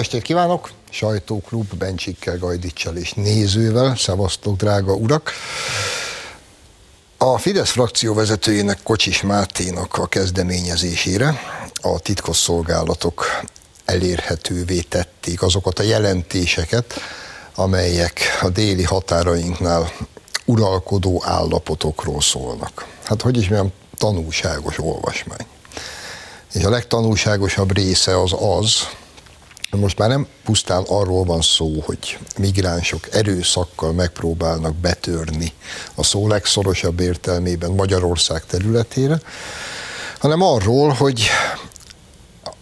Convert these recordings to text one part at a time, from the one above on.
estét kívánok! Sajtóklub Bencsikkel, Gajdicsal és nézővel. Szevasztok, drága urak! A Fidesz frakció vezetőjének Kocsis Máténak a kezdeményezésére a titkosszolgálatok elérhetővé tették azokat a jelentéseket, amelyek a déli határainknál uralkodó állapotokról szólnak. Hát hogy is milyen tanulságos olvasmány. És a legtanulságosabb része az az, most már nem pusztán arról van szó, hogy migránsok erőszakkal megpróbálnak betörni a szó legszorosabb értelmében Magyarország területére, hanem arról, hogy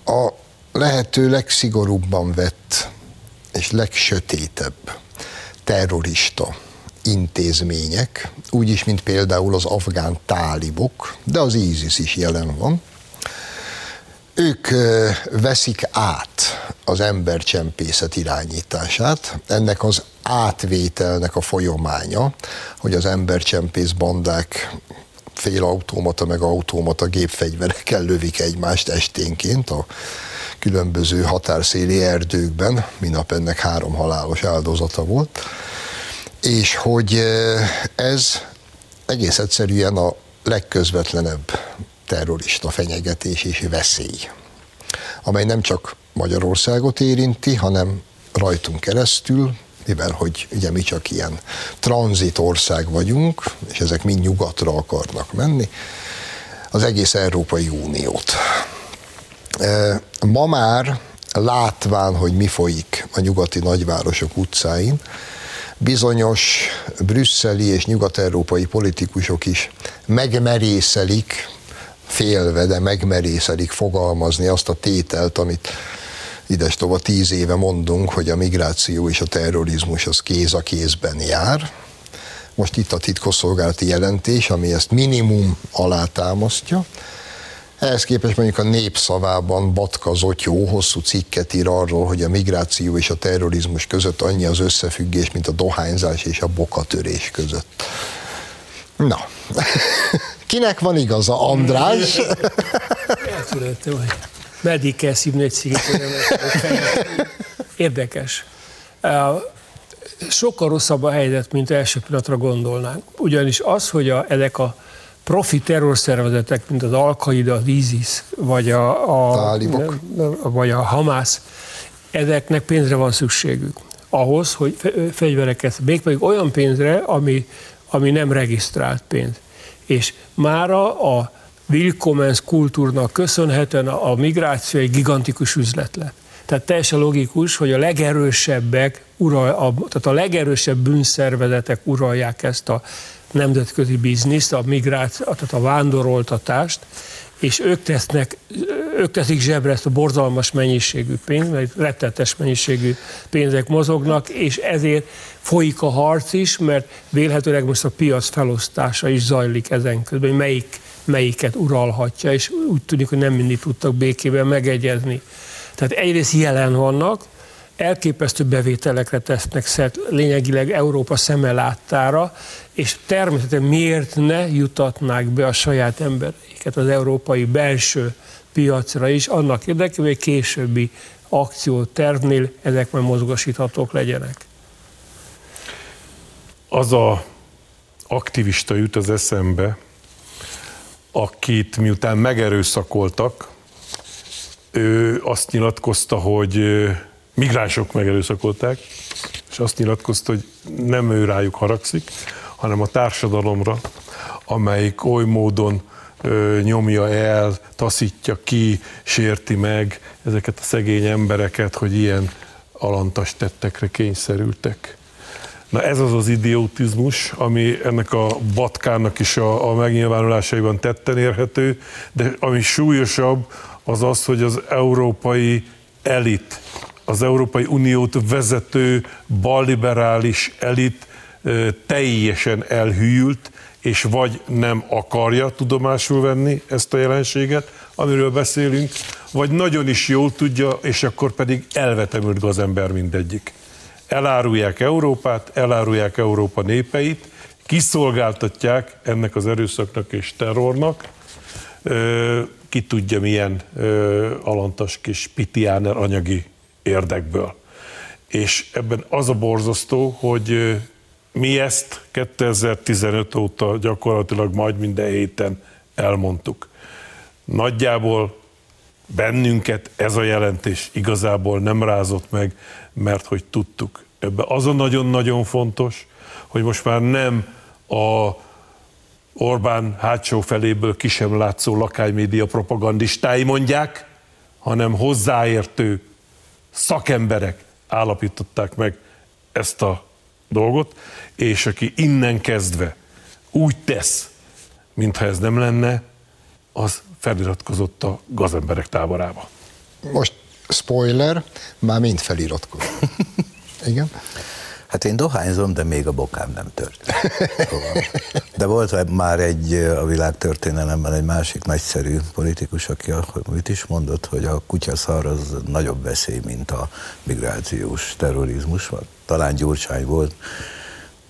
a lehető legszigorúbban vett és legsötétebb terrorista intézmények, úgyis, mint például az afgán tálibok, de az ISIS is jelen van, ők veszik át az embercsempészet irányítását. Ennek az átvételnek a folyamánya, hogy az embercsempész bandák fél automata meg automata gépfegyverekkel lövik egymást esténként a különböző határszéli erdőkben, minap ennek három halálos áldozata volt, és hogy ez egész egyszerűen a legközvetlenebb terrorista fenyegetés és veszély, amely nem csak Magyarországot érinti, hanem rajtunk keresztül, mivel hogy ugye mi csak ilyen tranzitország vagyunk, és ezek mind nyugatra akarnak menni, az egész Európai Uniót. E, ma már látván, hogy mi folyik a nyugati nagyvárosok utcáin, bizonyos brüsszeli és nyugat-európai politikusok is megmerészelik félve, de megmerészelik fogalmazni azt a tételt, amit ides tova tíz éve mondunk, hogy a migráció és a terrorizmus az kéz a kézben jár. Most itt a titkosszolgálati jelentés, ami ezt minimum alátámasztja. Ehhez képest mondjuk a népszavában Batka Zotyó hosszú cikket ír arról, hogy a migráció és a terrorizmus között annyi az összefüggés, mint a dohányzás és a bokatörés között. Na, Kinek van igaza, András? Eltudottam, hogy meddig kell szívni egy cigit, Érdekes. Sokkal rosszabb a helyzet, mint első pillanatra gondolnánk. Ugyanis az, hogy a, ezek a profi terrorszervezetek, mint az Al-Qaida, az ISIS, vagy a, a, vagy a Hamász, ezeknek pénzre van szükségük. Ahhoz, hogy fegyvereket, mégpedig olyan pénzre, ami, ami nem regisztrált pénz és mára a Willkommens kultúrnak köszönhetően a migráció egy gigantikus üzlet lett. Tehát teljesen logikus, hogy a legerősebbek, ural, a, tehát a legerősebb bűnszervezetek uralják ezt a nemzetközi bizniszt, a migráció, tehát a vándoroltatást, és ők tesznek, ők teszik zsebre ezt a borzalmas mennyiségű pénzt, mert rettetes mennyiségű pénzek mozognak, és ezért folyik a harc is, mert vélhetőleg most a piac felosztása is zajlik ezen közben, hogy melyik, melyiket uralhatja, és úgy tűnik, hogy nem mindig tudtak békében megegyezni. Tehát egyrészt jelen vannak, elképesztő bevételekre tesznek szert lényegileg Európa szeme láttára, és természetesen miért ne jutatnák be a saját embereiket az európai belső piacra is, annak érdekében, hogy későbbi akciótervnél ezek már mozgosíthatók legyenek. Az a aktivista jut az eszembe, akit miután megerőszakoltak, ő azt nyilatkozta, hogy migránsok megerőszakolták, és azt nyilatkozta, hogy nem ő rájuk haragszik, hanem a társadalomra, amelyik oly módon ö, nyomja el, taszítja ki, sérti meg ezeket a szegény embereket, hogy ilyen alantas tettekre kényszerültek. Na ez az az idiotizmus, ami ennek a batkának is a, a megnyilvánulásaiban tetten érhető, de ami súlyosabb, az az, hogy az európai elit, az Európai Uniót vezető balliberális elit teljesen elhűlt, és vagy nem akarja tudomásul venni ezt a jelenséget, amiről beszélünk, vagy nagyon is jól tudja, és akkor pedig elvetemült az ember mindegyik. Elárulják Európát, elárulják Európa népeit, kiszolgáltatják ennek az erőszaknak és terrornak, ki tudja milyen alantas kis pitiáner anyagi érdekből. És ebben az a borzasztó, hogy mi ezt 2015 óta gyakorlatilag majd minden héten elmondtuk. Nagyjából bennünket ez a jelentés igazából nem rázott meg, mert hogy tudtuk. Ebben az a nagyon-nagyon fontos, hogy most már nem a Orbán hátsó feléből ki sem látszó lakánymédia propagandistái mondják, hanem hozzáértő szakemberek állapították meg ezt a dolgot, és aki innen kezdve úgy tesz, mintha ez nem lenne, az feliratkozott a gazemberek táborába. Most spoiler, már mind feliratkozott. Igen? Hát én dohányzom, de még a bokám nem tört. De volt már egy a világ történelemben egy másik nagyszerű politikus, aki mit is mondott, hogy a kutyaszar az nagyobb veszély, mint a migrációs terrorizmus. Talán Gyurcsány volt,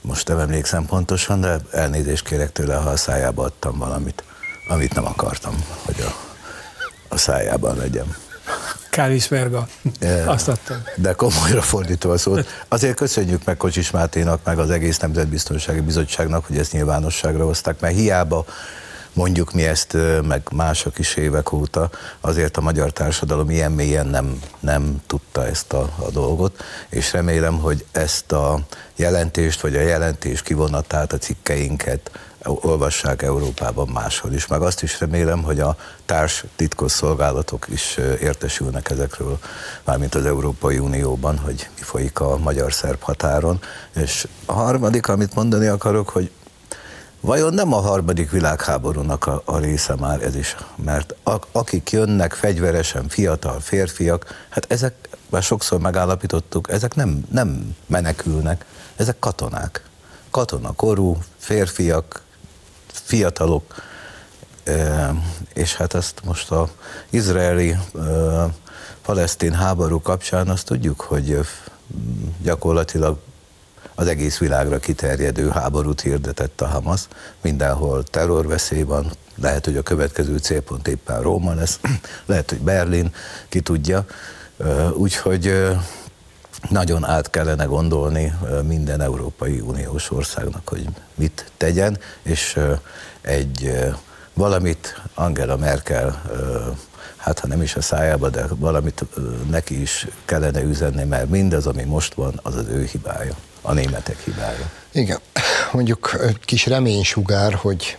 most nem emlékszem pontosan, de elnézést kérek tőle, ha a szájába adtam valamit, amit nem akartam, hogy a, a szájában legyen. Kárismerga. Azt adtam. De komolyra fordítva a szót. Azért köszönjük meg Kocsis Máténak, meg az egész Nemzetbiztonsági Bizottságnak, hogy ezt nyilvánosságra hozták, mert hiába mondjuk mi ezt, meg mások is évek óta, azért a magyar társadalom ilyen mélyen nem, nem tudta ezt a, a dolgot, és remélem, hogy ezt a jelentést, vagy a jelentés kivonatát, a cikkeinket olvassák Európában máshol is. Meg azt is remélem, hogy a társ titkos szolgálatok is értesülnek ezekről, mármint az Európai Unióban, hogy mi folyik a magyar-szerb határon. És a harmadik, amit mondani akarok, hogy Vajon nem a harmadik világháborúnak a, a része már ez is? Mert a, akik jönnek fegyveresen, fiatal férfiak, hát ezek, már sokszor megállapítottuk, ezek nem, nem menekülnek, ezek katonák. Katonakorú férfiak, fiatalok, és hát ezt most a izraeli palesztin háború kapcsán azt tudjuk, hogy gyakorlatilag az egész világra kiterjedő háborút hirdetett a Hamas. Mindenhol terrorveszély van, lehet, hogy a következő célpont éppen Róma lesz, lehet, hogy Berlin, ki tudja. Úgyhogy nagyon át kellene gondolni minden Európai Uniós országnak, hogy mit tegyen, és egy valamit Angela Merkel, hát ha nem is a szájába, de valamit neki is kellene üzenni, mert mindaz, ami most van, az az ő hibája, a németek hibája. Igen, mondjuk kis reménysugár, hogy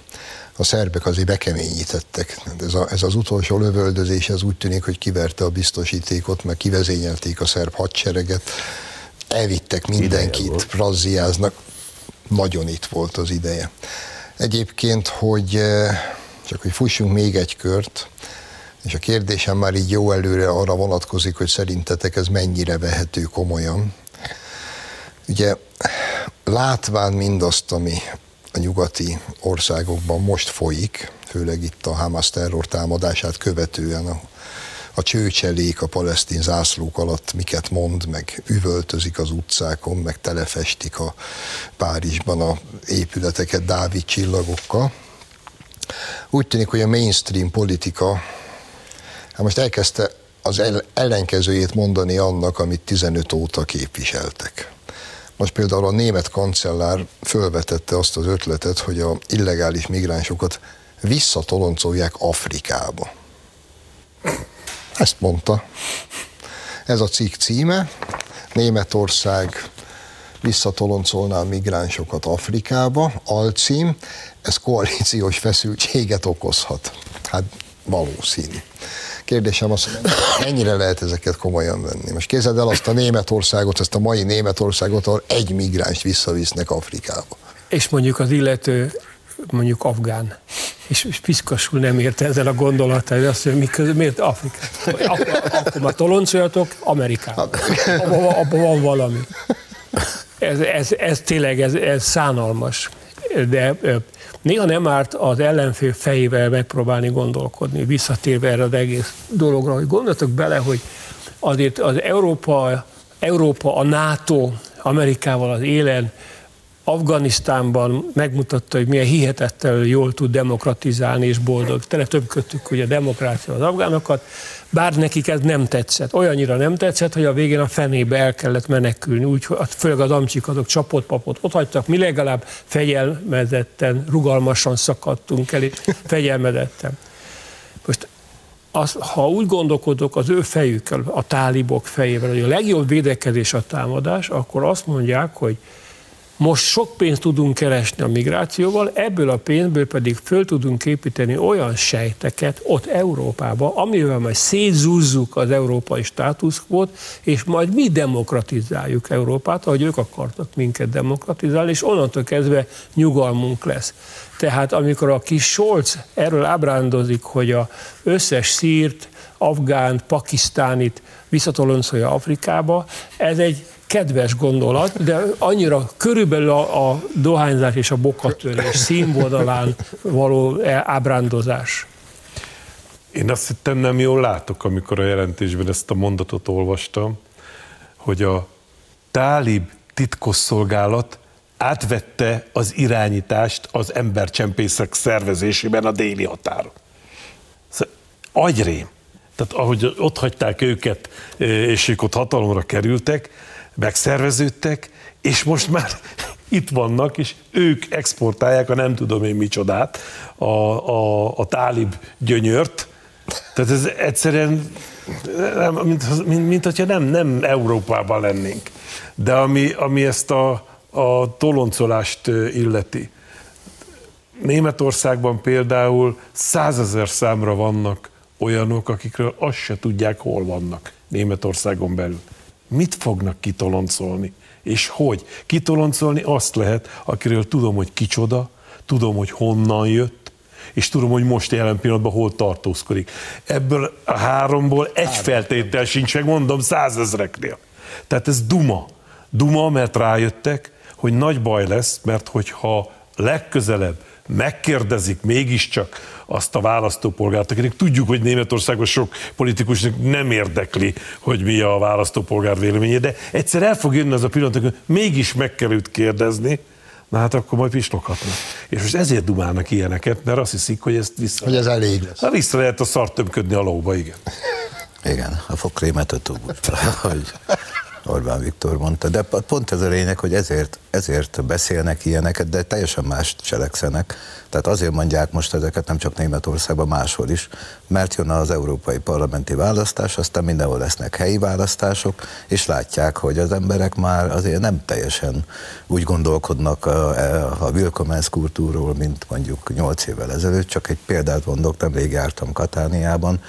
a szerbek azért bekeményítettek. Ez, a, ez az utolsó lövöldözés, ez úgy tűnik, hogy kiverte a biztosítékot, meg kivezényelték a szerb hadsereget, elvittek mindenkit, razziáznak. Nagyon itt volt az ideje. Egyébként, hogy eh, csak hogy fussunk még egy kört, és a kérdésem már így jó előre arra vonatkozik, hogy szerintetek ez mennyire vehető komolyan. Ugye látván mindazt, ami a nyugati országokban most folyik, főleg itt a Hamas terror támadását követően a, a csőcselék a palesztin zászlók alatt miket mond, meg üvöltözik az utcákon, meg telefestik a Párizsban a épületeket Dávid csillagokkal. Úgy tűnik, hogy a mainstream politika hát most elkezdte az ellenkezőjét mondani annak, amit 15 óta képviseltek. Most például a német kancellár fölvetette azt az ötletet, hogy a illegális migránsokat visszatoloncolják Afrikába. Ezt mondta. Ez a cikk címe. Németország visszatoloncolná a migránsokat Afrikába, alcím, ez koalíciós feszültséget okozhat. Hát valószínű. Kérdésem az, hogy mennyire lehet ezeket komolyan venni. Most képzeld el azt a Németországot, ezt a mai Németországot, ahol egy migráns visszavisznek Afrikába. És mondjuk az illető mondjuk afgán, és, és piszkasul nem érte ezzel a gondolattal, hogy azt mondja, miközben, miért Afrika? Akkor, akkor már toloncoljatok Amerikába. Abban, abban van valami. Ez, ez, ez tényleg, ez, ez szánalmas. De Néha nem árt az ellenfél fejével megpróbálni gondolkodni, visszatérve erre az egész dologra, hogy gondoltok bele, hogy azért az Európa, Európa, a NATO Amerikával az élen, Afganisztánban megmutatta, hogy milyen hihetetlenül jól tud demokratizálni és boldog. Tele több kötük ugye a demokrácia az afgánokat, bár nekik ez nem tetszett. Olyannyira nem tetszett, hogy a végén a fenébe el kellett menekülni, úgy, főleg az amcsik azok csapott papot ott hagytak, mi legalább fegyelmezetten, rugalmasan szakadtunk el, fegyelmezetten. Most az, ha úgy gondolkodok az ő fejükkel, a tálibok fejével, hogy a legjobb védekezés a támadás, akkor azt mondják, hogy most sok pénzt tudunk keresni a migrációval, ebből a pénzből pedig föl tudunk építeni olyan sejteket ott Európába, amivel majd szétzúzzuk az európai státuszkvót, és majd mi demokratizáljuk Európát, ahogy ők akartak minket demokratizálni, és onnantól kezdve nyugalmunk lesz. Tehát amikor a kis Scholz erről ábrándozik, hogy a összes szírt, afgánt, pakisztánit visszatoloncolja Afrikába, ez egy kedves gondolat, de annyira körülbelül a, a dohányzás és a bokatörés színvonalán való ábrándozás. Én azt hittem nem jól látok, amikor a jelentésben ezt a mondatot olvastam, hogy a tálib titkosszolgálat átvette az irányítást az embercsempészek szervezésében a déli határon. Szóval agyrém. Tehát ahogy ott hagyták őket, és ők ott hatalomra kerültek, megszerveződtek, és most már itt vannak, és ők exportálják a nem tudom én micsodát, a, a, a tálib gyönyört. Tehát ez egyszerűen, nem, mint, mint, mint hogyha nem, nem Európában lennénk. De ami, ami ezt a, a toloncolást illeti. Németországban például százezer számra vannak olyanok, akikről azt se tudják, hol vannak Németországon belül mit fognak kitoloncolni, és hogy. Kitoloncolni azt lehet, akiről tudom, hogy kicsoda, tudom, hogy honnan jött, és tudom, hogy most jelen pillanatban hol tartózkodik. Ebből a háromból egy feltétel sincs, meg mondom százezreknél. Tehát ez duma. Duma, mert rájöttek, hogy nagy baj lesz, mert hogyha legközelebb megkérdezik mégiscsak azt a választópolgárt, akinek tudjuk, hogy Németországban sok politikusnak nem érdekli, hogy mi a választópolgár véleménye, de egyszer el fog jönni az a pillanat, hogy mégis meg kell őt kérdezni, na hát akkor majd pisloghatnak. És most ezért dumálnak ilyeneket, mert azt hiszik, hogy ezt vissza... Hogy ez elég lesz. Hát vissza lehet a szart tömködni a lóba, igen. Igen, a fogkrémet a hogy Orbán Viktor mondta, de pont ez a lényeg, hogy ezért, ezért beszélnek ilyeneket, de teljesen más cselekszenek. Tehát azért mondják most ezeket nem csak Németországban, máshol is, mert jön az európai parlamenti választás, aztán mindenhol lesznek helyi választások, és látják, hogy az emberek már azért nem teljesen úgy gondolkodnak a, a Willkommenskultúról, mint mondjuk 8 évvel ezelőtt, csak egy példát mondok, nemrég jártam Katániában,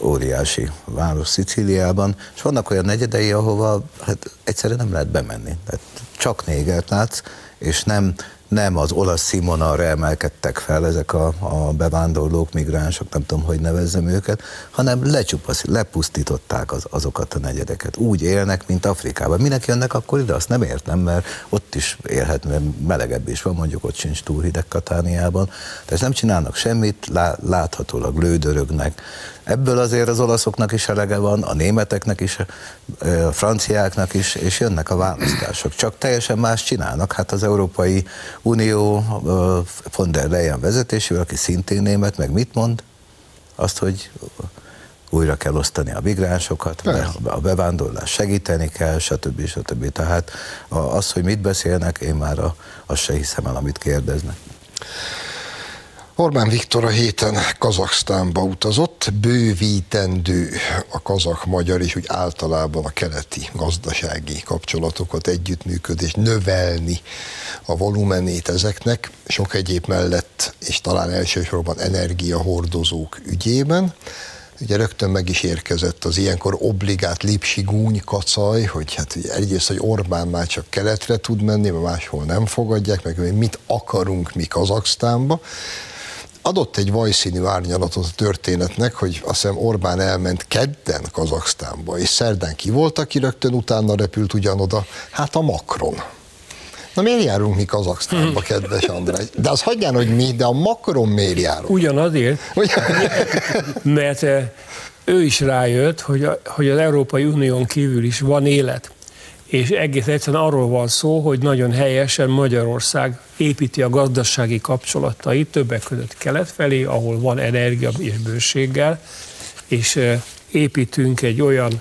óriási város Szicíliában, és vannak olyan negyedei, ahova hát egyszerűen nem lehet bemenni. Tehát csak négert látsz, és nem, nem az olasz színvonalra emelkedtek fel ezek a, a bevándorlók, migránsok, nem tudom, hogy nevezzem őket, hanem lecsupasz, lepusztították az, azokat a negyedeket. Úgy élnek, mint Afrikában. Minek jönnek akkor ide? Azt nem értem, mert ott is élhet, mert melegebb is van, mondjuk ott sincs túl hideg Katániában. Tehát nem csinálnak semmit, láthatólag lődörögnek, Ebből azért az olaszoknak is elege van, a németeknek is, a franciáknak is, és jönnek a választások. Csak teljesen más csinálnak. Hát az Európai Unió von der Leyen vezetésével, aki szintén német, meg mit mond? Azt, hogy újra kell osztani a migránsokat, a bevándorlás segíteni kell, stb. stb. Tehát az, hogy mit beszélnek, én már azt se hiszem el, amit kérdeznek. Orbán Viktor a héten Kazaksztánba utazott, bővítendő a kazak-magyar és úgy általában a keleti gazdasági kapcsolatokat, együttműködést, növelni a volumenét ezeknek, sok egyéb mellett, és talán elsősorban energiahordozók ügyében. Ugye rögtön meg is érkezett az ilyenkor obligát lipsi gúny kacaj, hogy hát ugye egyrészt, hogy Orbán már csak keletre tud menni, mert máshol nem fogadják, meg mit akarunk mi Kazaksztánba adott egy vajszínű árnyalatot a történetnek, hogy azt hiszem Orbán elment kedden Kazaksztánba, és szerdán ki volt, aki rögtön utána repült ugyanoda? Hát a Macron. Na miért járunk mi Kazaksztánba, kedves András? De az hagyján, hogy mi, de a Macron miért járunk? Ugyanazért, Ugyan... mert ő is rájött, hogy, a, hogy az Európai Unión kívül is van élet és egész egyszerűen arról van szó, hogy nagyon helyesen Magyarország építi a gazdasági kapcsolatait többek között kelet felé, ahol van energia és bőséggel, és építünk egy olyan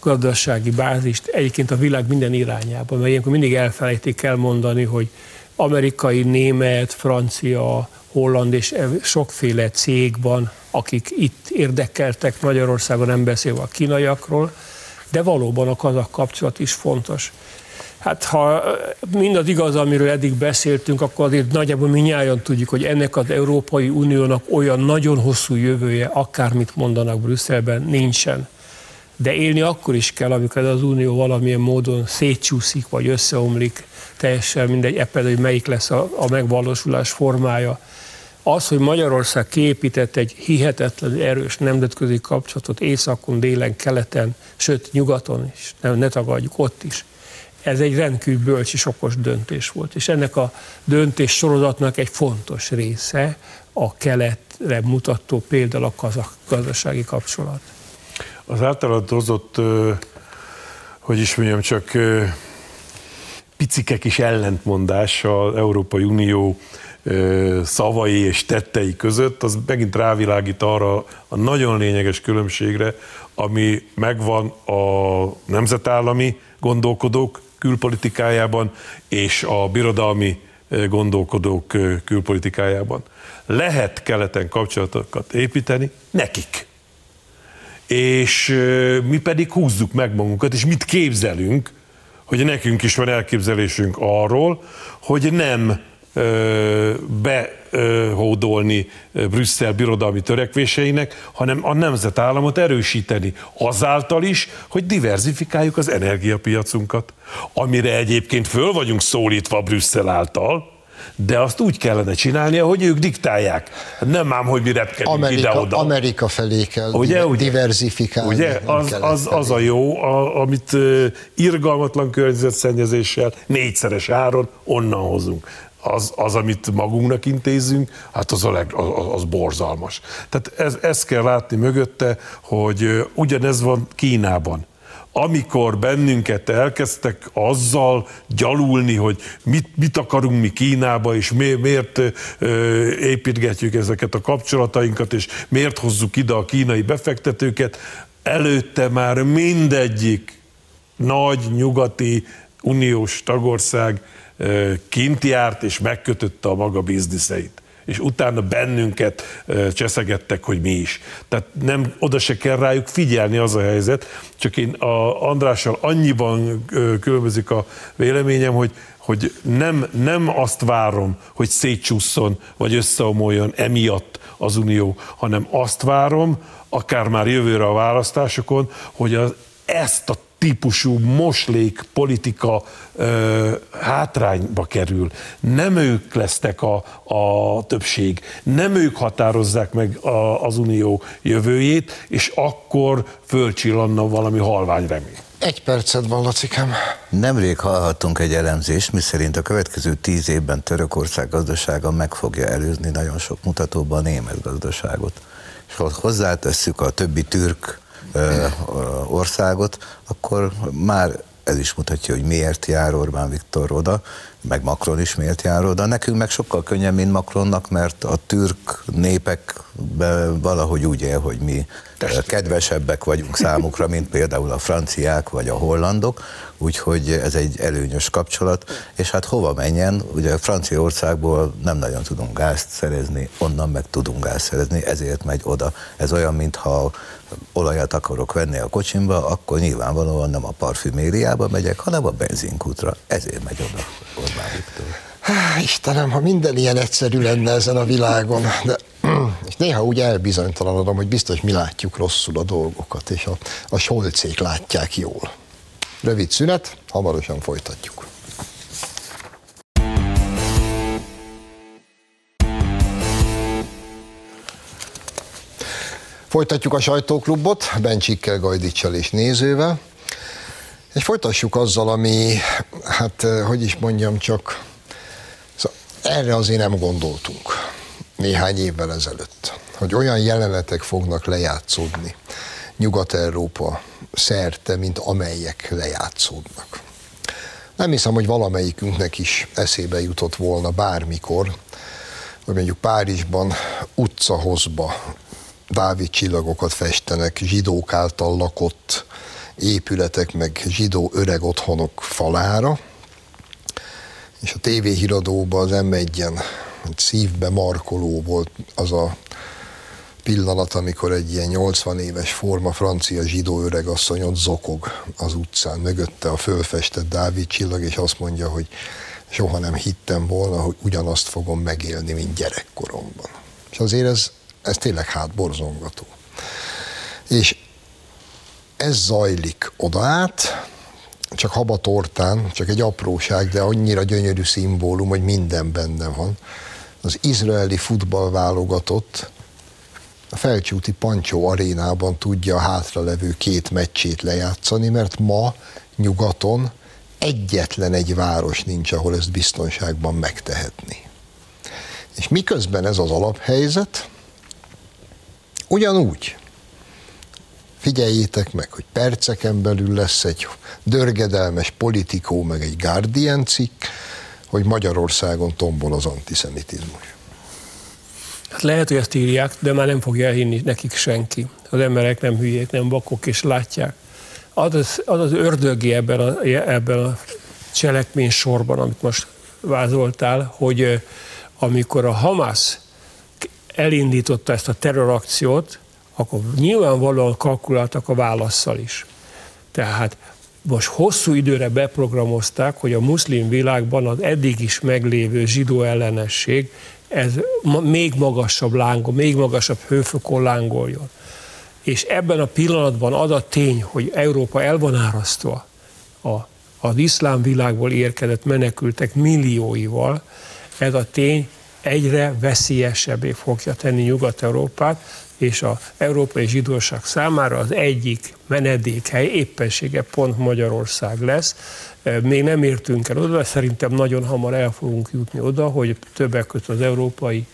gazdasági bázist egyébként a világ minden irányában, mert ilyenkor mindig elfelejtik elmondani, hogy amerikai, német, francia, holland és sokféle cég van, akik itt érdekeltek Magyarországon, nem beszélve a kínaiakról, de valóban a kazak kapcsolat is fontos. Hát ha mindaz igaz, amiről eddig beszéltünk, akkor azért nagyjából minnyáján tudjuk, hogy ennek az Európai Uniónak olyan nagyon hosszú jövője, akármit mondanak Brüsszelben, nincsen. De élni akkor is kell, amikor ez az unió valamilyen módon szétcsúszik, vagy összeomlik, teljesen mindegy, ebben, hogy melyik lesz a, a megvalósulás formája. Az, hogy Magyarország kiépített egy hihetetlen erős nemzetközi kapcsolatot északon, délen, keleten, sőt nyugaton is, ne, ne tagadjuk, ott is. Ez egy rendkívül bölcs és döntés volt. És ennek a döntés sorozatnak egy fontos része a keletre mutató például a kazak gazdasági kapcsolat. Az általad hozott, hogy is mondjam, csak picikek is ellentmondás az Európai Unió szavai és tettei között, az megint rávilágít arra a nagyon lényeges különbségre, ami megvan a nemzetállami gondolkodók külpolitikájában és a birodalmi gondolkodók külpolitikájában. Lehet keleten kapcsolatokat építeni nekik. És mi pedig húzzuk meg magunkat, és mit képzelünk, hogy nekünk is van elképzelésünk arról, hogy nem behódolni Brüsszel birodalmi törekvéseinek, hanem a nemzetállamot erősíteni. Azáltal is, hogy diverzifikáljuk az energiapiacunkat, amire egyébként föl vagyunk szólítva Brüsszel által, de azt úgy kellene csinálni, hogy ők diktálják. Nem ám, hogy mi repkedünk Amerika, ide-oda. Amerika felé kell ugye, ugye, diversifikálni. Ugye, az, az, az a jó, a, amit irgalmatlan környezetszennyezéssel, négyszeres áron onnan hozunk az, az, amit magunknak intézünk, hát az, a leg, az, az borzalmas. Tehát ez, kell látni mögötte, hogy ugyanez van Kínában amikor bennünket elkezdtek azzal gyalulni, hogy mit, mit akarunk mi Kínába, és mi, miért ö, építgetjük ezeket a kapcsolatainkat, és miért hozzuk ide a kínai befektetőket, előtte már mindegyik nagy nyugati uniós tagország kint járt és megkötötte a maga bizniszeit és utána bennünket cseszegettek, hogy mi is. Tehát nem, oda se kell rájuk figyelni az a helyzet, csak én a Andrással annyiban különbözik a véleményem, hogy hogy nem, nem azt várom, hogy szétcsúszson, vagy összeomoljon emiatt az Unió, hanem azt várom, akár már jövőre a választásokon, hogy az, ezt a típusú moslék politika ö, hátrányba kerül. Nem ők lesznek a, a többség, nem ők határozzák meg a, az unió jövőjét, és akkor fölcsillanna valami halvány remény. Egy percet van, Lacikám. Nemrég hallhattunk egy elemzést, miszerint a következő tíz évben Törökország gazdasága meg fogja előzni nagyon sok mutatóban a német gazdaságot. És ha hozzátesszük a többi türk országot, akkor már ez is mutatja, hogy miért jár Orbán Viktor oda, meg Macron is miért jár oda. Nekünk meg sokkal könnyebb, mint Macronnak, mert a türk népek valahogy úgy él, hogy mi Testi. kedvesebbek vagyunk számukra, mint például a franciák vagy a hollandok, úgyhogy ez egy előnyös kapcsolat, és hát hova menjen, ugye Franciaországból nem nagyon tudunk gázt szerezni, onnan meg tudunk gázt szerezni, ezért megy oda. Ez olyan, mintha olajat akarok venni a kocsimba, akkor nyilvánvalóan nem a parfümériába megyek, hanem a benzinkútra. Ezért megy oda Orbán Viktor. Istenem, ha minden ilyen egyszerű lenne ezen a világon, de és néha úgy elbizonytalanodom, hogy biztos mi látjuk rosszul a dolgokat, és a, a solcék látják jól. Rövid szünet, hamarosan folytatjuk. Folytatjuk a sajtóklubot, Bencsikkel, Gajdicsal és nézővel. És folytassuk azzal, ami, hát hogy is mondjam, csak szóval erre azért nem gondoltunk néhány évvel ezelőtt, hogy olyan jelenetek fognak lejátszódni Nyugat-Európa szerte, mint amelyek lejátszódnak. Nem hiszem, hogy valamelyikünknek is eszébe jutott volna bármikor, hogy mondjuk Párizsban utcahozba Dávid csillagokat festenek zsidók által lakott épületek, meg zsidó öreg otthonok falára, és a tévéhíradóban az m 1 szívbe markoló volt az a pillanat, amikor egy ilyen 80 éves forma francia zsidó öregasszony ott zokog az utcán, mögötte a fölfestett Dávid csillag, és azt mondja, hogy soha nem hittem volna, hogy ugyanazt fogom megélni, mint gyerekkoromban. És azért ez, ez tényleg hátborzongató. És ez zajlik oda át, csak habatortán, csak egy apróság, de annyira gyönyörű szimbólum, hogy minden benne van. Az izraeli futballválogatott a Felcsúti Pancsó arénában tudja a hátralevő két meccsét lejátszani, mert ma nyugaton egyetlen egy város nincs, ahol ezt biztonságban megtehetni. És miközben ez az alaphelyzet, ugyanúgy figyeljétek meg, hogy perceken belül lesz egy dörgedelmes politikó, meg egy Guardian cikk, hogy Magyarországon tombol az antiszemitizmus. Hát lehet, hogy ezt írják, de már nem fogja elhinni nekik senki. Az emberek nem hülyék, nem vakok, és látják. Az az, az, az ördögi ebben a, ebben a cselekmény sorban, amit most vázoltál, hogy amikor a Hamas elindította ezt a terrorakciót, akkor nyilvánvalóan kalkuláltak a válaszsal is. Tehát most hosszú időre beprogramozták, hogy a muszlim világban az eddig is meglévő zsidó ellenesség ez még magasabb lángon, még magasabb hőfokon lángoljon. És ebben a pillanatban az a tény, hogy Európa el van árasztva a, az iszlám világból érkezett menekültek millióival, ez a tény egyre veszélyesebbé fogja tenni Nyugat-Európát, és az európai zsidóság számára az egyik menedékhely éppensége pont Magyarország lesz. Még nem értünk el oda, szerintem nagyon hamar el fogunk jutni oda, hogy többek között az európai,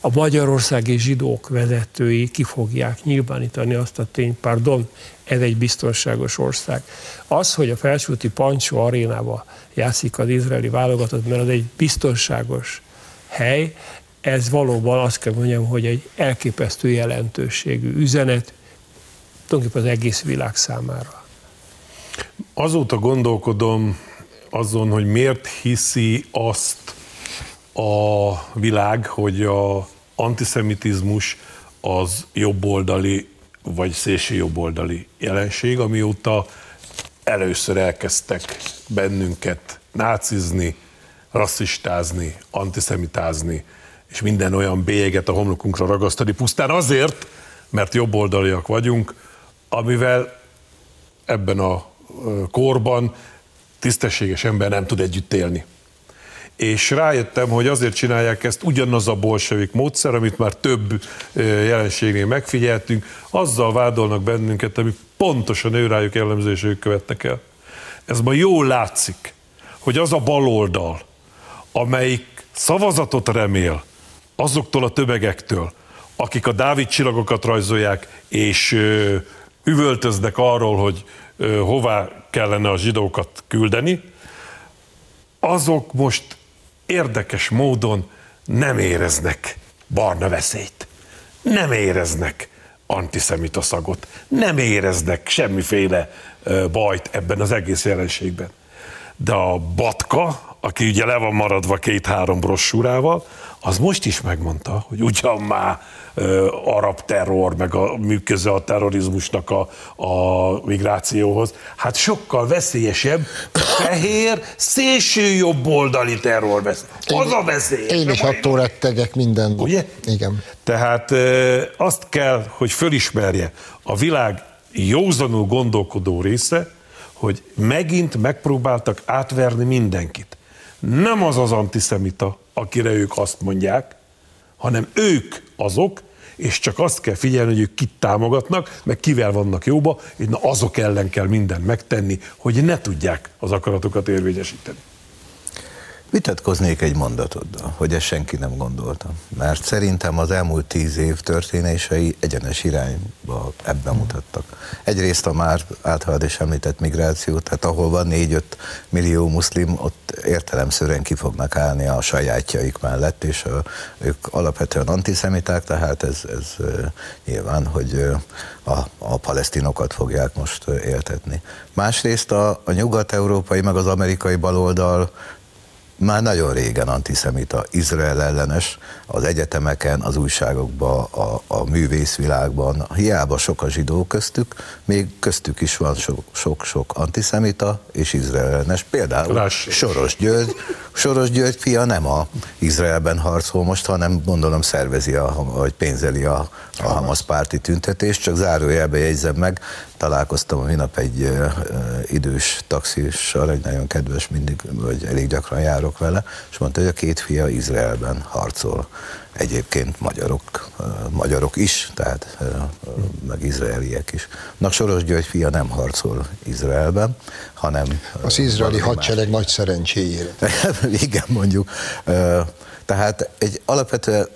a magyarországi zsidók vezetői ki fogják nyilvánítani azt a tényt, pardon, ez egy biztonságos ország. Az, hogy a felsőti Pancsó arénába játszik az izraeli válogatott, mert az egy biztonságos hely, ez valóban azt kell mondjam, hogy egy elképesztő jelentőségű üzenet, tulajdonképpen az egész világ számára. Azóta gondolkodom azon, hogy miért hiszi azt a világ, hogy a antiszemitizmus az jobboldali vagy szélső jobboldali jelenség, amióta először elkezdtek bennünket nácizni, rasszistázni, antiszemitázni, és minden olyan bélyeget a homlokunkra ragasztani, pusztán azért, mert jobboldaliak vagyunk, amivel ebben a korban tisztességes ember nem tud együtt élni. És rájöttem, hogy azért csinálják ezt ugyanaz a bolsevik módszer, amit már több jelenségnél megfigyeltünk, azzal vádolnak bennünket, ami pontosan ő rájuk jellemző, és ők követtek el. Ez ma jól látszik, hogy az a baloldal, amelyik szavazatot remél azoktól a tömegektől, akik a Dávid csillagokat rajzolják, és ö, üvöltöznek arról, hogy ö, hová kellene a zsidókat küldeni, azok most érdekes módon nem éreznek barna veszélyt. Nem éreznek antiszemita szagot. Nem éreznek semmiféle bajt ebben az egész jelenségben. De a Batka, aki ugye le van maradva két-három brossúrával, az most is megmondta, hogy ugyan már ö, arab terror, meg a műköze a terrorizmusnak a, a migrációhoz, hát sokkal veszélyesebb fehér, szélső jobboldali terror vesz. Az a veszély. Én is attól rettegek minden. Ugye? Igen. Tehát ö, azt kell, hogy fölismerje a világ józanul gondolkodó része, hogy megint megpróbáltak átverni mindenkit. Nem az az antiszemita, akire ők azt mondják, hanem ők azok, és csak azt kell figyelni, hogy ők kit támogatnak, meg kivel vannak jóba, és na azok ellen kell mindent megtenni, hogy ne tudják az akaratokat érvényesíteni. Vitatkoznék egy mondatoddal, hogy ezt senki nem gondolta. Mert szerintem az elmúlt tíz év történései egyenes irányba ebben mutattak. Egyrészt a már általad is említett migráció, tehát ahol van 4-5 millió muszlim, ott értelemszerűen ki fognak állni a sajátjaik mellett, és a, ők alapvetően antiszemiták, tehát ez, ez nyilván, hogy a, a palesztinokat fogják most éltetni. Másrészt a, a nyugat-európai, meg az amerikai baloldal már nagyon régen antiszemita, Izrael ellenes, az egyetemeken, az újságokban, a, a művészvilágban, hiába sok a zsidó köztük, még köztük is van sok-sok antiszemita és Izrael ellenes. Például Láss. Soros György, Soros György fia nem a Izraelben harcol most, hanem gondolom szervezi, a, vagy pénzeli a, a Hamas párti tüntetést, csak zárójelbe jegyzem meg, találkoztam a minap egy uh, idős taxissal, egy nagyon kedves, mindig, vagy elég gyakran járok vele, és mondta, hogy a két fia Izraelben harcol. Egyébként magyarok, magyarok is, tehát meg izraeliek is. Na Soros György fia nem harcol Izraelben, hanem... Az izraeli hadsereg nagy szerencséjére. Igen, mondjuk. Tehát egy alapvetően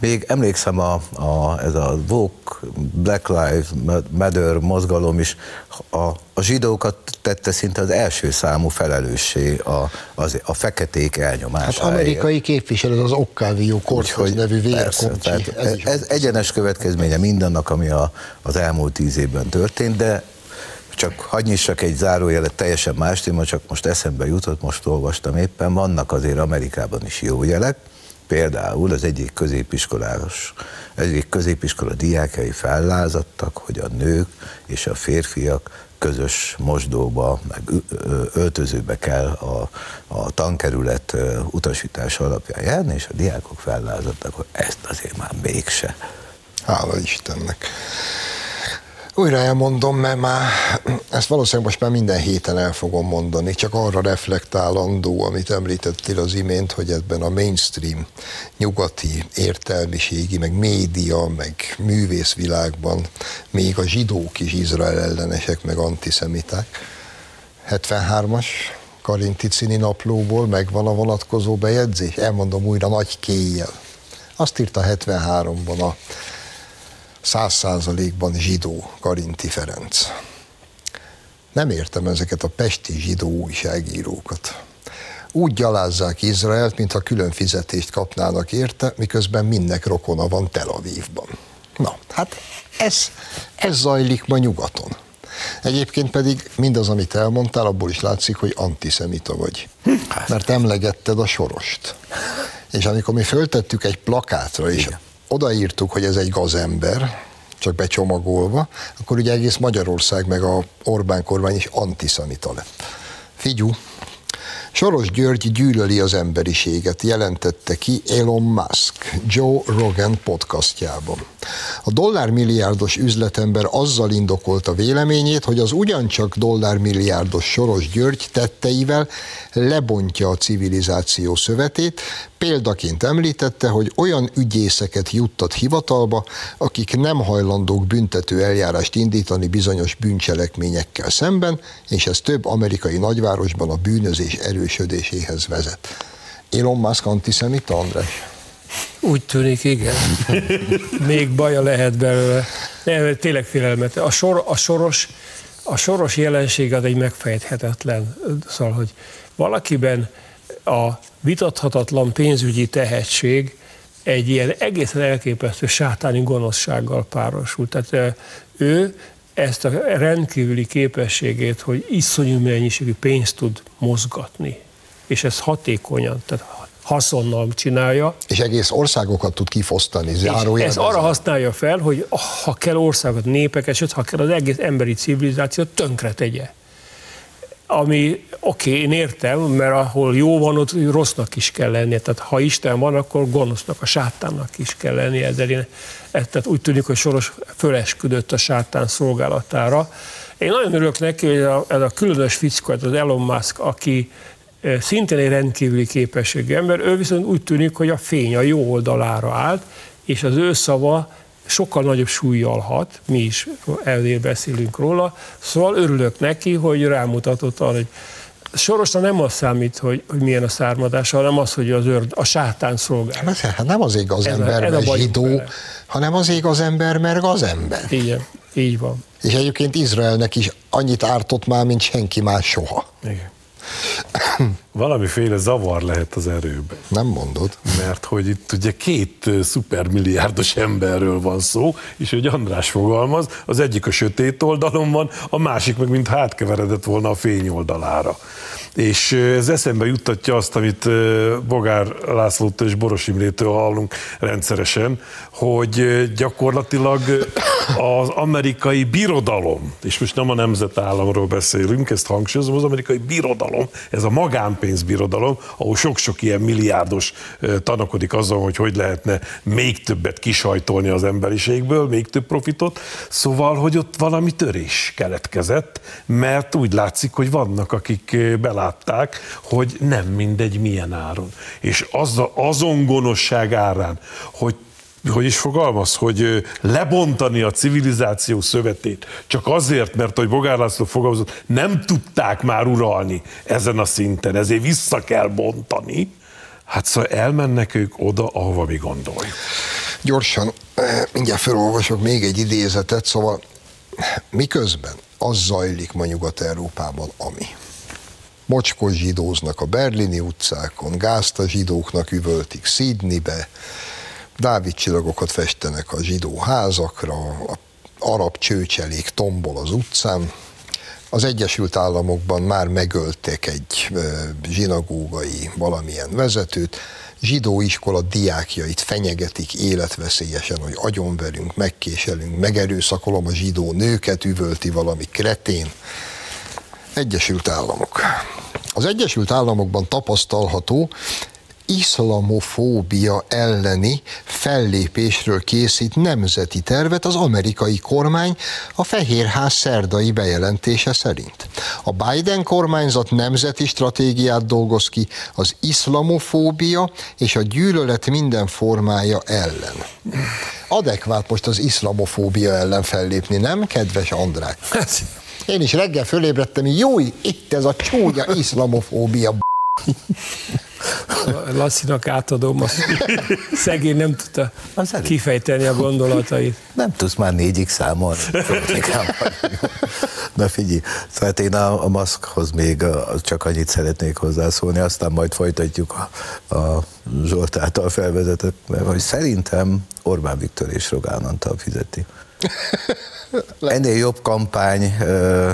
még emlékszem, a, a, ez a Vogue, Black Lives Matter mozgalom is a, a zsidókat tette szinte az első számú felelőssé a, az, a feketék elnyomásáért. Hát amerikai képviselő az Octavio Cortez nevű vérkoncsi. Ez, ez egyenes következménye mindannak, ami a, az elmúlt tíz évben történt, de csak hagyj nyissak egy zárójelet, teljesen más téma, csak most eszembe jutott, most olvastam éppen, vannak azért Amerikában is jó jelek, Például az egyik középiskolás, egyik középiskola diákjai fellázadtak, hogy a nők és a férfiak közös mosdóba, meg öltözőbe kell a, a tankerület utasítása alapján járni, és a diákok fellázadtak, hogy ezt azért már mégse. Hála Istennek. Újra elmondom, mert már ezt valószínűleg most már minden héten el fogom mondani, csak arra reflektálandó, amit említettél az imént, hogy ebben a mainstream nyugati értelmiségi, meg média, meg művészvilágban még a zsidók is Izrael ellenesek, meg antiszemiták. 73-as Karinti Cini naplóból megvan a vonatkozó bejegyzés, elmondom újra nagy kéjjel. Azt írta 73-ban a száz százalékban zsidó Karinti Ferenc. Nem értem ezeket a pesti zsidó újságírókat. Úgy gyalázzák Izraelt, mintha külön fizetést kapnának érte, miközben mindnek rokona van Tel Avivban. Na, hát ez, ez zajlik ma nyugaton. Egyébként pedig mindaz, amit elmondtál, abból is látszik, hogy antiszemita vagy. Hát. Mert emlegetted a sorost. És amikor mi föltettük egy plakátra, és Igen odaírtuk, hogy ez egy gazember, csak becsomagolva, akkor ugye egész Magyarország meg a Orbán kormány is antiszemita lett. Figyú, Soros György gyűlöli az emberiséget, jelentette ki Elon Musk Joe Rogan podcastjában. A dollármilliárdos üzletember azzal indokolta véleményét, hogy az ugyancsak dollármilliárdos Soros György tetteivel lebontja a civilizáció szövetét, Példaként említette, hogy olyan ügyészeket juttat hivatalba, akik nem hajlandók büntető eljárást indítani bizonyos bűncselekményekkel szemben, és ez több amerikai nagyvárosban a bűnözés erősödéséhez vezet. Elon Musk antiszemita, András? Úgy tűnik, igen. Még baja lehet belőle. De tényleg félelmet. A, sor, a, soros, a soros jelenség az egy megfejthetetlen. Szóval, hogy valakiben a vitathatatlan pénzügyi tehetség egy ilyen egészen elképesztő sátáni gonoszsággal párosul. Tehát ő ezt a rendkívüli képességét, hogy iszonyú mennyiségű pénzt tud mozgatni, és ez hatékonyan, tehát haszonnal csinálja. És egész országokat tud kifosztani, zárójelben. Ez arra használja fel, hogy ha kell országot, népeket, sőt, ha kell az egész emberi civilizációt tönkre tegye ami oké, okay, én értem, mert ahol jó van, ott rossznak is kell lennie. Tehát ha Isten van, akkor gonosznak, a sátánnak is kell lennie. Ezzel én, tehát úgy tűnik, hogy Soros fölesküdött a sátán szolgálatára. Én nagyon örülök neki, hogy ez a, ez a különös fickó, az Elon Musk, aki szintén egy rendkívüli képességű ember, ő viszont úgy tűnik, hogy a fény a jó oldalára állt, és az ő szava sokkal nagyobb súlyjal hat, mi is ezért beszélünk róla, szóval örülök neki, hogy rámutatott arra, hogy Sorosan nem az számít, hogy, hogy milyen a származása, hanem az, hogy az őr, a sátán szolgál. Hát, hát nem az ég az ez ember, a, mert zsidó, vele. hanem az ég az ember, mert az ember. Igen, így van. És egyébként Izraelnek is annyit ártott már, mint senki más soha. Igen. Valamiféle zavar lehet az erőben. Nem mondod. Mert hogy itt ugye két szupermilliárdos emberről van szó, és hogy András fogalmaz, az egyik a sötét oldalon van, a másik meg mint hátkeveredett volna a fény oldalára. És ez eszembe juttatja azt, amit Bogár Lászlótól és Boros Imrétől hallunk rendszeresen, hogy gyakorlatilag az amerikai birodalom, és most nem a nemzetállamról beszélünk, ezt hangsúlyozom, az amerikai birodalom, ez a magánpénzbirodalom, ahol sok-sok ilyen milliárdos tanakodik azon, hogy hogy lehetne még többet kisajtolni az emberiségből, még több profitot. Szóval, hogy ott valami törés keletkezett, mert úgy látszik, hogy vannak, akik belátták, hogy nem mindegy milyen áron. És az, azon gonoszság árán, hogy hogy is fogalmaz, hogy lebontani a civilizáció szövetét csak azért, mert, hogy Bogár László fogalmazott, nem tudták már uralni ezen a szinten, ezért vissza kell bontani, hát szóval elmennek ők oda, ahova mi gondoljuk. Gyorsan, mindjárt felolvasok még egy idézetet, szóval miközben az zajlik ma Nyugat-Európában, ami mocskos zsidóznak a berlini utcákon, gázt a zsidóknak üvöltik Sydneybe, Dávid csillagokat festenek a zsidó házakra, a arab csőcselék tombol az utcán. Az Egyesült Államokban már megöltek egy zsinagógai valamilyen vezetőt, zsidó iskola diákjait fenyegetik életveszélyesen, hogy agyonverünk, megkéselünk, megerőszakolom a zsidó nőket, üvölti valami kretén. Egyesült Államok. Az Egyesült Államokban tapasztalható iszlamofóbia elleni fellépésről készít nemzeti tervet az amerikai kormány a Fehérház szerdai bejelentése szerint. A Biden kormányzat nemzeti stratégiát dolgoz ki az iszlamofóbia és a gyűlölet minden formája ellen. Adekvát most az iszlamofóbia ellen fellépni, nem, kedves András? Én is reggel fölébredtem, jó, itt ez a csúnya iszlamofóbia. Lasszinak átadom, azt szegény nem tudta kifejteni a gondolatait. Nem tudsz már négyig számolni. Na figyelj, tehát én a, a maszkhoz még csak annyit szeretnék hozzászólni, aztán majd folytatjuk a, a Zsolt által felvezetett, mert hogy szerintem Orbán Viktor és Rogán Antal fizeti. Ennél jobb kampány ö,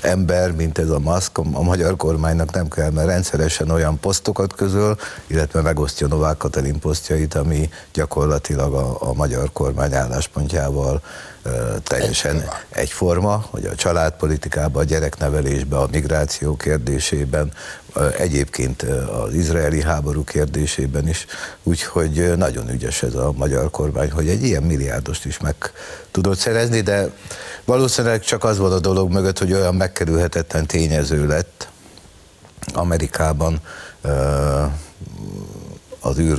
ember, mint ez a maszk, a magyar kormánynak nem kell, mert rendszeresen olyan posztokat közöl, illetve megosztja Novák Katalin posztjait, ami gyakorlatilag a, a magyar kormány álláspontjával teljesen egyforma, hogy a családpolitikában, a gyereknevelésben, a migráció kérdésében, egyébként az izraeli háború kérdésében is, úgyhogy nagyon ügyes ez a magyar kormány, hogy egy ilyen milliárdost is meg tudott szerezni, de valószínűleg csak az volt a dolog mögött, hogy olyan megkerülhetetlen tényező lett Amerikában az űr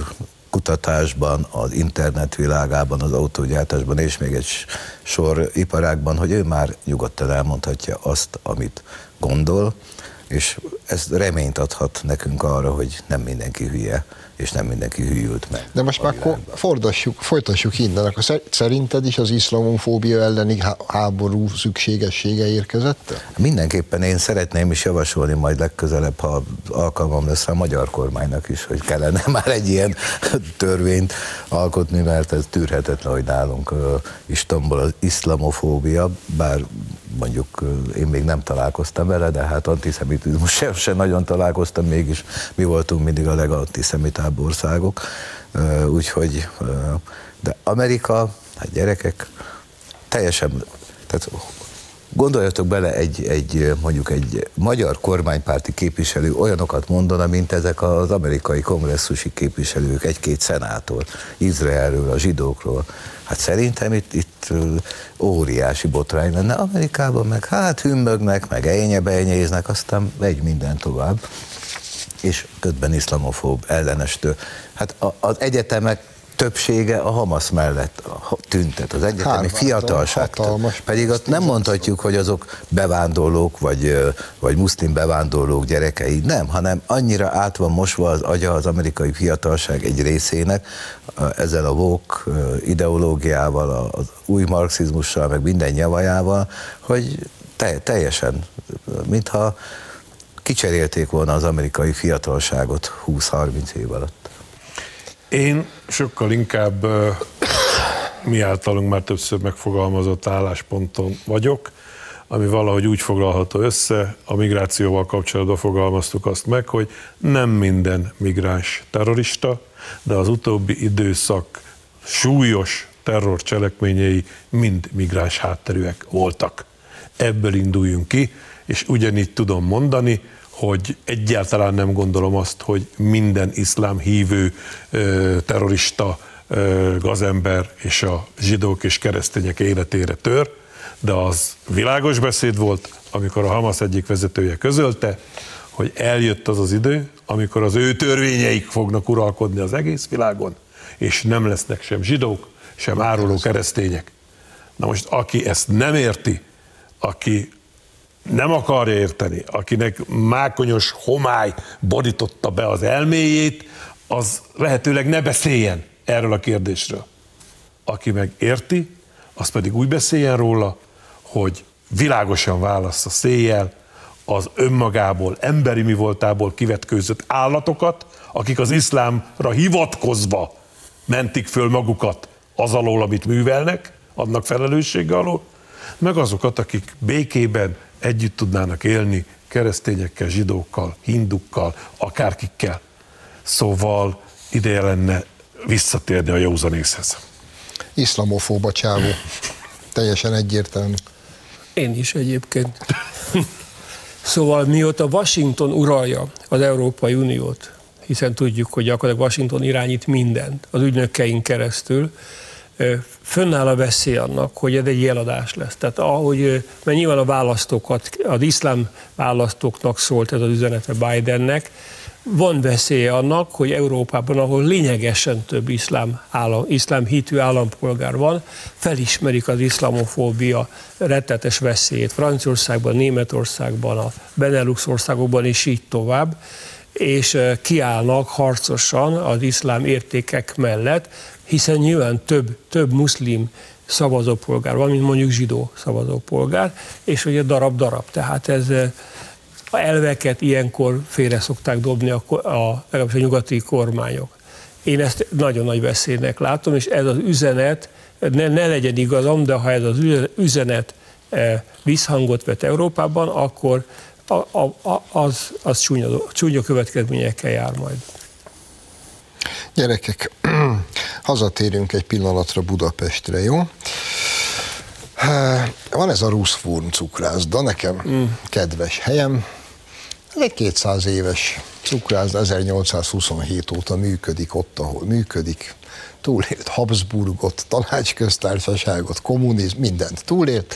kutatásban, az internet világában, az autógyártásban és még egy sor iparágban, hogy ő már nyugodtan elmondhatja azt, amit gondol, és ez reményt adhat nekünk arra, hogy nem mindenki hülye, és nem mindenki hűült meg. De most már akkor fordassuk, folytassuk innen. Akkor szerinted is az iszlamofóbia elleni háború szükségessége érkezett? Mindenképpen én szeretném is javasolni majd legközelebb, ha alkalmam lesz a magyar kormánynak is, hogy kellene már egy ilyen törvényt alkotni, mert ez tűrhetetlen, hogy nálunk is tombol az iszlamofóbia, bár mondjuk én még nem találkoztam vele, de hát antiszemitizmus sem, sem nagyon találkoztam, mégis mi voltunk mindig a legantiszemitább országok, úgyhogy, de Amerika, hát gyerekek, teljesen, tehát Gondoljatok bele, egy, egy, mondjuk egy magyar kormánypárti képviselő olyanokat mondana, mint ezek az amerikai kongresszusi képviselők, egy-két szenátor, Izraelről, a zsidókról. Hát szerintem itt, itt óriási botrány lenne. Amerikában meg hát hümmögnek, meg ejnye aztán megy minden tovább. És közben iszlamofób, ellenestő. Hát az egyetemek többsége a Hamas mellett tüntet, az egyetemi fiatalság. Pedig ott nem mondhatjuk, hogy azok bevándorlók, vagy, vagy muszlim bevándorlók gyerekei, nem, hanem annyira át van mosva az agya az amerikai fiatalság egy részének, ezzel a vók ideológiával, az új marxizmussal, meg minden nyavajával, hogy te, teljesen, mintha kicserélték volna az amerikai fiatalságot 20-30 év alatt. Én sokkal inkább mi általunk már többször megfogalmazott állásponton vagyok, ami valahogy úgy foglalható össze, a migrációval kapcsolatban fogalmaztuk azt meg, hogy nem minden migráns terrorista, de az utóbbi időszak súlyos terrorcselekményei mind migráns hátterűek voltak. Ebből induljunk ki, és ugyanígy tudom mondani, hogy egyáltalán nem gondolom azt, hogy minden iszlám hívő terrorista gazember és a zsidók és keresztények életére tör, de az világos beszéd volt, amikor a Hamas egyik vezetője közölte, hogy eljött az az idő, amikor az ő törvényeik fognak uralkodni az egész világon, és nem lesznek sem zsidók, sem áruló keresztények. Na most, aki ezt nem érti, aki nem akarja érteni, akinek mákonyos homály borította be az elméjét, az lehetőleg ne beszéljen erről a kérdésről. Aki meg érti, az pedig úgy beszéljen róla, hogy világosan válasz a széjjel az önmagából, emberi mi voltából kivetkőzött állatokat, akik az iszlámra hivatkozva mentik föl magukat az alól, amit művelnek, annak felelőssége alól, meg azokat, akik békében, együtt tudnának élni keresztényekkel, zsidókkal, hindukkal, akárkikkel. Szóval ideje lenne visszatérni a józanészhez. Iszlamofóba csávó. Teljesen egyértelmű. Én is egyébként. Szóval mióta Washington uralja az Európai Uniót, hiszen tudjuk, hogy gyakorlatilag Washington irányít mindent az ügynökeink keresztül, fönnáll a veszély annak, hogy ez egy jeladás lesz. Tehát ahogy, mert nyilván a választókat, az iszlám választóknak szólt ez az üzenete Bidennek, van veszélye annak, hogy Európában, ahol lényegesen több iszlám, állam, iszlám hitű állampolgár van, felismerik az iszlamofóbia rettetes veszélyét. Franciaországban, Németországban, a Benelux országokban és így tovább és kiállnak harcosan az iszlám értékek mellett, hiszen nyilván több, több muszlim szavazópolgár van, mint mondjuk zsidó szavazópolgár, és ugye darab-darab. Tehát ez a elveket ilyenkor félre szokták dobni a, a, legalábbis a nyugati kormányok. Én ezt nagyon nagy veszélynek látom, és ez az üzenet, ne, ne legyen igazam, de ha ez az üzenet e, visszhangot vet Európában, akkor a, a, a, az, az csúnya, csúnya következményekkel jár majd. Gyerekek, hazatérünk egy pillanatra Budapestre, jó? Van ez a Ruszfurn cukrászda, nekem mm. kedves helyem. Ez egy 200 éves cukrászda, 1827 óta működik ott, ahol működik. Túlélt Habsburgot, tanácsköztársaságot, kommunizm, mindent túlélt.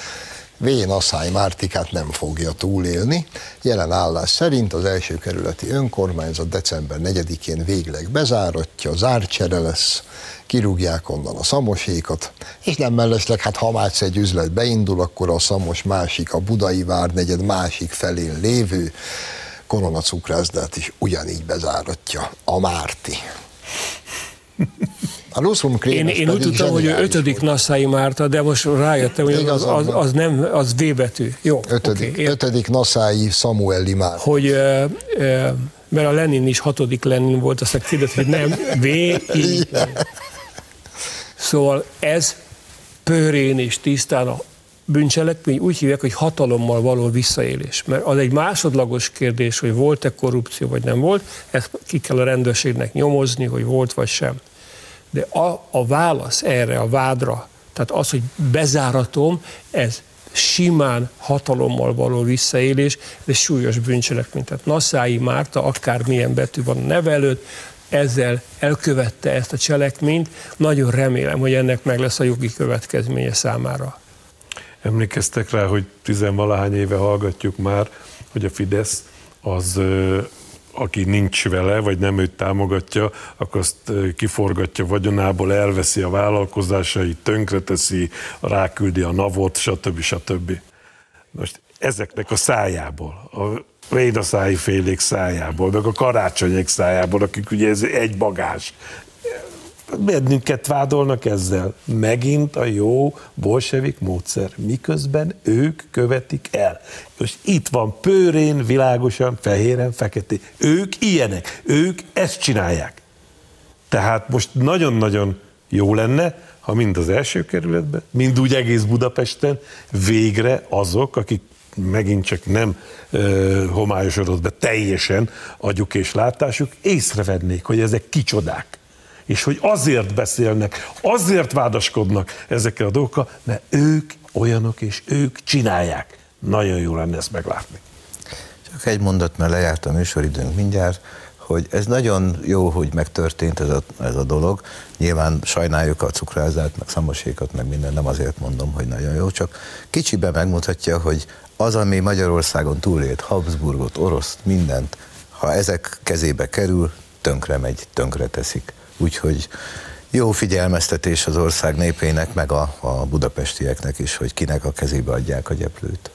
Vén Asszály Mártikát nem fogja túlélni. Jelen állás szerint az első kerületi önkormányzat december 4-én végleg bezáratja, zárcsere lesz, kirúgják onnan a szamosékat, és nem mellesleg, hát ha már egy üzlet beindul, akkor a szamos másik, a budai várnegyed másik felén lévő koronacukrázdát is ugyanígy bezáratja a Márti. A Lusum én, én úgy tudtam, hogy ő ötödik Nassai Márta, de most rájöttem, hogy az, az, az, nem, az V betű. Jó, ötödik, okay, ötödik Nassai Samueli Márta. Hogy, e, e, mert a Lenin is hatodik Lenin volt, aztán kiderült, hogy nem, V, I. Szóval ez pörén és tisztán a bűncselekmény úgy hívják, hogy hatalommal való visszaélés. Mert az egy másodlagos kérdés, hogy volt-e korrupció, vagy nem volt, ezt ki kell a rendőrségnek nyomozni, hogy volt vagy sem. De a, a válasz erre a vádra, tehát az, hogy bezáratom, ez simán hatalommal való visszaélés, ez súlyos bűncselekmény. Tehát Nassái Márta, akármilyen betű van a neve előtt, ezzel elkövette ezt a cselekményt. Nagyon remélem, hogy ennek meg lesz a jogi következménye számára. Emlékeztek rá, hogy tizenvalahány éve hallgatjuk már, hogy a Fidesz az aki nincs vele, vagy nem őt támogatja, akkor azt kiforgatja vagyonából, elveszi a vállalkozásait, tönkreteszi, ráküldi a navot, stb. stb. Most ezeknek a szájából, a Rédaszályi félék szájából, meg a karácsonyek szájából, akik ugye ez egy bagás. Bennünket vádolnak ezzel. Megint a jó bolsevik módszer, miközben ők követik el. Most itt van pőrén, világosan, fehéren, feketén. Ők ilyenek, ők ezt csinálják. Tehát most nagyon-nagyon jó lenne, ha mind az első kerületben, mind úgy egész Budapesten végre azok, akik megint csak nem ö, homályosodott be teljesen agyuk és látásuk, észrevennék, hogy ezek kicsodák. És hogy azért beszélnek, azért vádaskodnak ezekkel a dolgokkal, mert ők olyanok, és ők csinálják. Nagyon jó lenne ezt meglátni. Csak egy mondat, mert lejárt a műsoridőnk mindjárt, hogy ez nagyon jó, hogy megtörtént ez a, ez a dolog. Nyilván sajnáljuk a cukrázát, meg szamosékat, meg minden, nem azért mondom, hogy nagyon jó, csak kicsiben megmutatja, hogy az, ami Magyarországon túlélt, Habsburgot, oroszt, mindent, ha ezek kezébe kerül, tönkre megy, tönkre teszik. Úgyhogy jó figyelmeztetés az ország népének, meg a, a budapestieknek is, hogy kinek a kezébe adják a gyeplőt.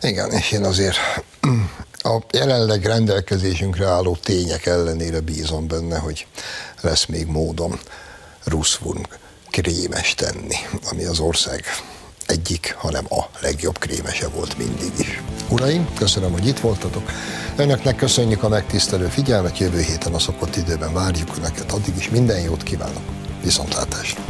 Igen, és én azért a jelenleg rendelkezésünkre álló tények ellenére bízom benne, hogy lesz még módon Ruszvurm krémes tenni, ami az ország egyik, hanem a legjobb krémese volt mindig is. Uraim, köszönöm, hogy itt voltatok. Önöknek köszönjük a megtisztelő figyelmet, jövő héten a szokott időben várjuk Önöket. Addig is minden jót kívánok. Viszontlátásra!